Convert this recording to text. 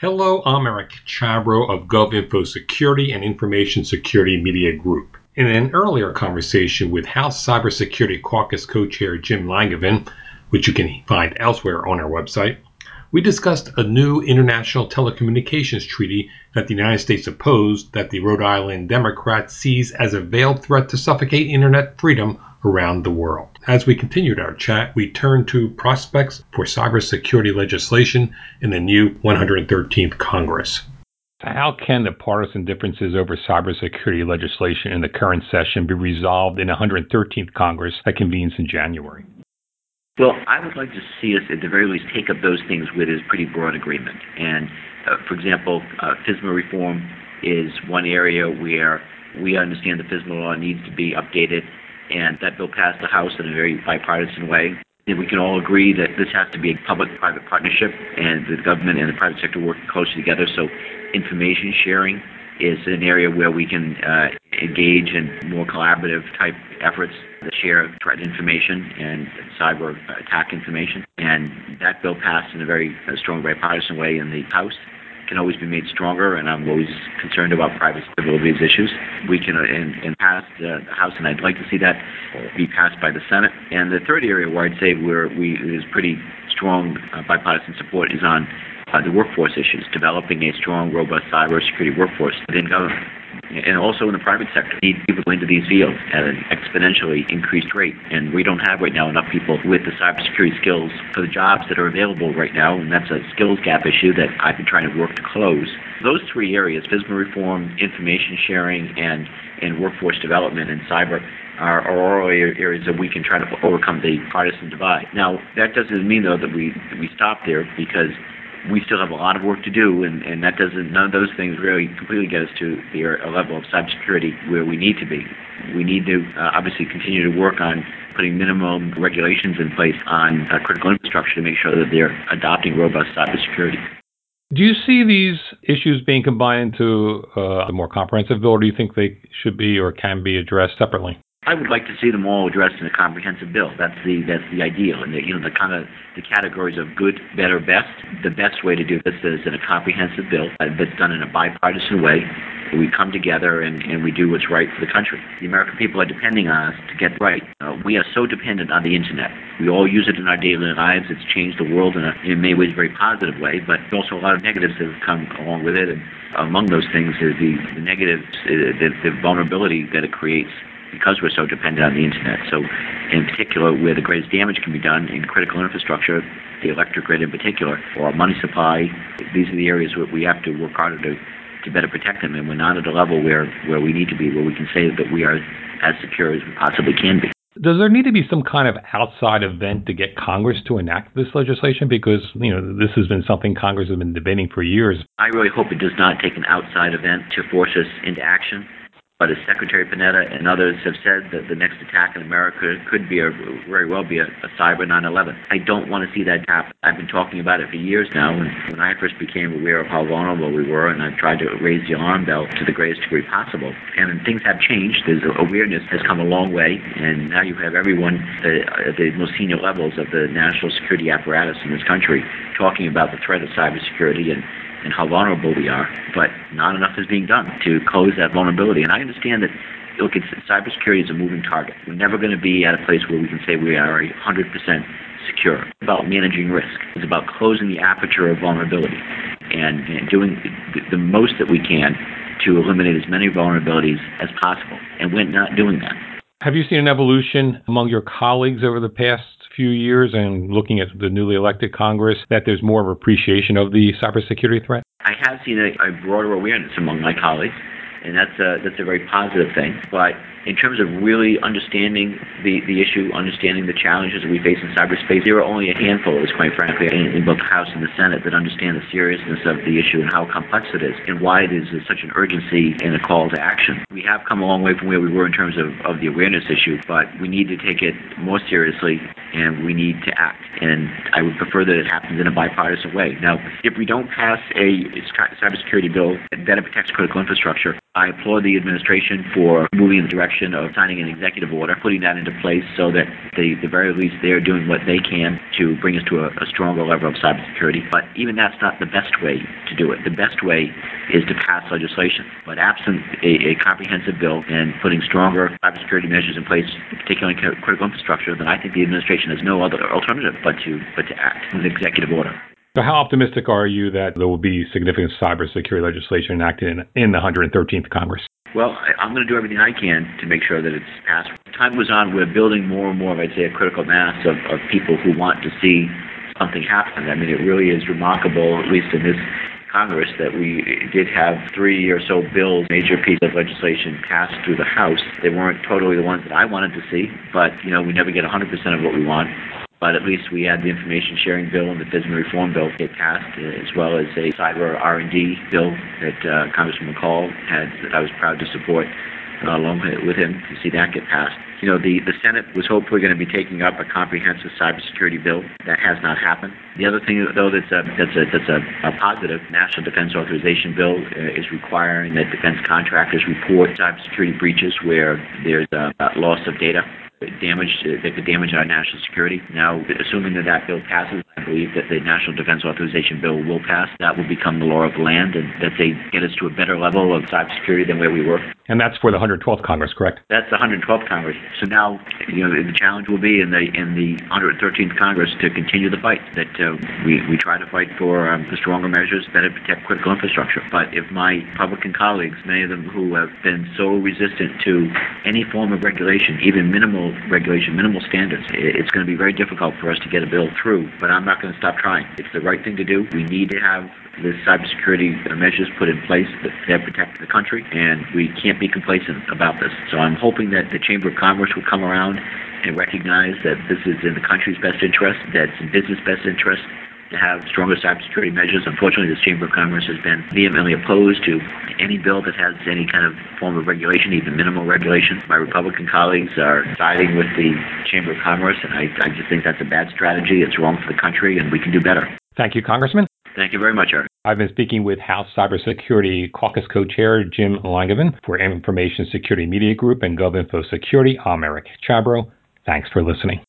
Hello, I'm Eric Chabrow of GovInfo Security and Information Security Media Group. In an earlier conversation with House Cybersecurity Caucus co-chair Jim Langevin, which you can find elsewhere on our website, we discussed a new international telecommunications treaty that the United States opposed that the Rhode Island Democrats sees as a veiled threat to suffocate internet freedom around the world. As we continued our chat, we turned to prospects for cybersecurity legislation in the new 113th Congress. How can the partisan differences over cybersecurity legislation in the current session be resolved in the 113th Congress that convenes in January? Well, I would like to see us, at the very least, take up those things with a pretty broad agreement. And, uh, for example, uh, FISMA reform is one area where we understand the FISMA law needs to be updated, and that bill passed the House in a very bipartisan way. And we can all agree that this has to be a public-private partnership, and the government and the private sector working closely together. So, information sharing is an area where we can uh, engage in more collaborative type efforts to share threat information and cyber attack information. And that bill passed in a very uh, strong bipartisan way in the House. Can always be made stronger, and I'm always concerned about privacy of these issues. We can uh, and, and pass the House, and I'd like to see that be passed by the Senate. And the third area where I'd say where we is pretty strong uh, bipartisan support is on uh, the workforce issues, developing a strong, robust cybersecurity workforce within government. And also in the private sector, need people into these fields at an exponentially increased rate. And we don't have right now enough people with the cybersecurity skills for the jobs that are available right now. And that's a skills gap issue that I've been trying to work to close. Those three areas, FISMA reform, information sharing, and, and workforce development and cyber, are, are all areas that we can try to overcome the partisan divide. Now, that doesn't mean, though, that we, that we stop there because we still have a lot of work to do, and, and that doesn't, none of those things really completely get us to the a level of cybersecurity where we need to be. We need to uh, obviously continue to work on putting minimum regulations in place on uh, critical infrastructure to make sure that they're adopting robust cybersecurity. Do you see these issues being combined into uh, a more comprehensive bill, or do you think they should be or can be addressed separately? I would like to see them all addressed in a comprehensive bill. That's the that's the ideal, and the, you know the kind of the categories of good, better, best. The best way to do this is in a comprehensive bill that's done in a bipartisan way. We come together and, and we do what's right for the country. The American people are depending on us to get right. Uh, we are so dependent on the internet. We all use it in our daily lives. It's changed the world in, a, in many ways very positive way, but also a lot of negatives that have come along with it. And among those things is the, the negatives, uh, the, the vulnerability that it creates because we're so dependent on the internet. So, in particular, where the greatest damage can be done in critical infrastructure, the electric grid in particular, or our money supply, these are the areas where we have to work harder to, to better protect them. And we're not at a level where, where we need to be, where we can say that we are as secure as we possibly can be. Does there need to be some kind of outside event to get Congress to enact this legislation? Because you know this has been something Congress has been debating for years. I really hope it does not take an outside event to force us into action. But as Secretary Panetta and others have said, that the next attack in America could be a, very well be a, a cyber 9/11. I don't want to see that happen. I've been talking about it for years now. And when I first became aware of how vulnerable we were, and I've tried to raise the alarm bell to the greatest degree possible. And things have changed. There's awareness has come a long way, and now you have everyone at the most senior levels of the national security apparatus in this country talking about the threat of cybersecurity and and how vulnerable we are, but not enough is being done to close that vulnerability. And I understand that, look, it's, cybersecurity is a moving target. We're never going to be at a place where we can say we are 100% secure. It's about managing risk. It's about closing the aperture of vulnerability and, and doing the, the most that we can to eliminate as many vulnerabilities as possible. And we're not doing that. Have you seen an evolution among your colleagues over the past few years and looking at the newly elected Congress that there's more of appreciation of the cybersecurity threat? I have seen a, a broader awareness among my colleagues and that's a that's a very positive thing. But in terms of really understanding the, the issue, understanding the challenges that we face in cyberspace, there are only a handful of us, quite frankly, in, both the House and the Senate that understand the seriousness of the issue and how complex it is and why it is such an urgency and a call to action. We have come a long way from where we were in terms of, of the awareness issue, but we need to take it more seriously and we need to act. And I would prefer that it happens in a bipartisan way. Now, if we don't pass a cybersecurity bill that protects critical infrastructure, I applaud the administration for moving in the direction of signing an executive order, putting that into place so that the, the very least they're doing what they can to bring us to a, a stronger level of cybersecurity. But even that's not the best way to do it. The best way is to pass legislation. But absent a, a comprehensive bill and putting stronger cybersecurity measures in place, particularly critical infrastructure, then I think the administration has no other alternative but to but to act with an executive order. So, how optimistic are you that there will be significant cybersecurity legislation enacted in, in the 113th Congress? Well, I, am going to do everything I can to make sure that it's passed. Time goes on, we're building more and more, I'd say, a critical mass of, of people who want to see something happen. I mean, it really is remarkable, at least in this Congress, that we did have three or so bills, major pieces of legislation passed through the House. They weren't totally the ones that I wanted to see, but, you know, we never get 100% of what we want but at least we had the information sharing bill and the FISMA reform bill get passed, as well as a cyber R&D bill that uh, Congressman McCaul had that I was proud to support uh, along with him to see that get passed. You know, the, the Senate was hopefully going to be taking up a comprehensive cybersecurity bill. That has not happened. The other thing, though, that's a, that's a, that's a, a positive, National Defense Authorization Bill uh, is requiring that defense contractors report cybersecurity breaches where there's a, a loss of data damage that could damage our national security. Now, assuming that that bill passes, I believe that the National Defense Authorization Bill will pass. That will become the law of the land, and that they get us to a better level of cybersecurity than where we were. And that's for the 112th Congress, correct? That's the 112th Congress. So now, you know, the challenge will be in the in the 113th Congress to continue the fight. That uh, we we try to fight for um, the stronger measures, better protect critical infrastructure. But if my Republican colleagues, many of them who have been so resistant to any form of regulation, even minimal regulation, minimal standards. It's going to be very difficult for us to get a bill through, but I'm not going to stop trying. It's the right thing to do. We need to have the cybersecurity measures put in place that protect the country, and we can't be complacent about this. So I'm hoping that the Chamber of Commerce will come around and recognize that this is in the country's best interest, that it's in business best interest, to have stronger cybersecurity measures. Unfortunately, this Chamber of Commerce has been vehemently opposed to any bill that has any kind of form of regulation, even minimal regulation. My Republican colleagues are siding with the Chamber of Commerce, and I, I just think that's a bad strategy. It's wrong for the country, and we can do better. Thank you, Congressman. Thank you very much, Eric. I've been speaking with House Cybersecurity Caucus Co-Chair Jim Langevin for Information Security Media Group and GovInfo Security. I'm Eric Chabrow. Thanks for listening.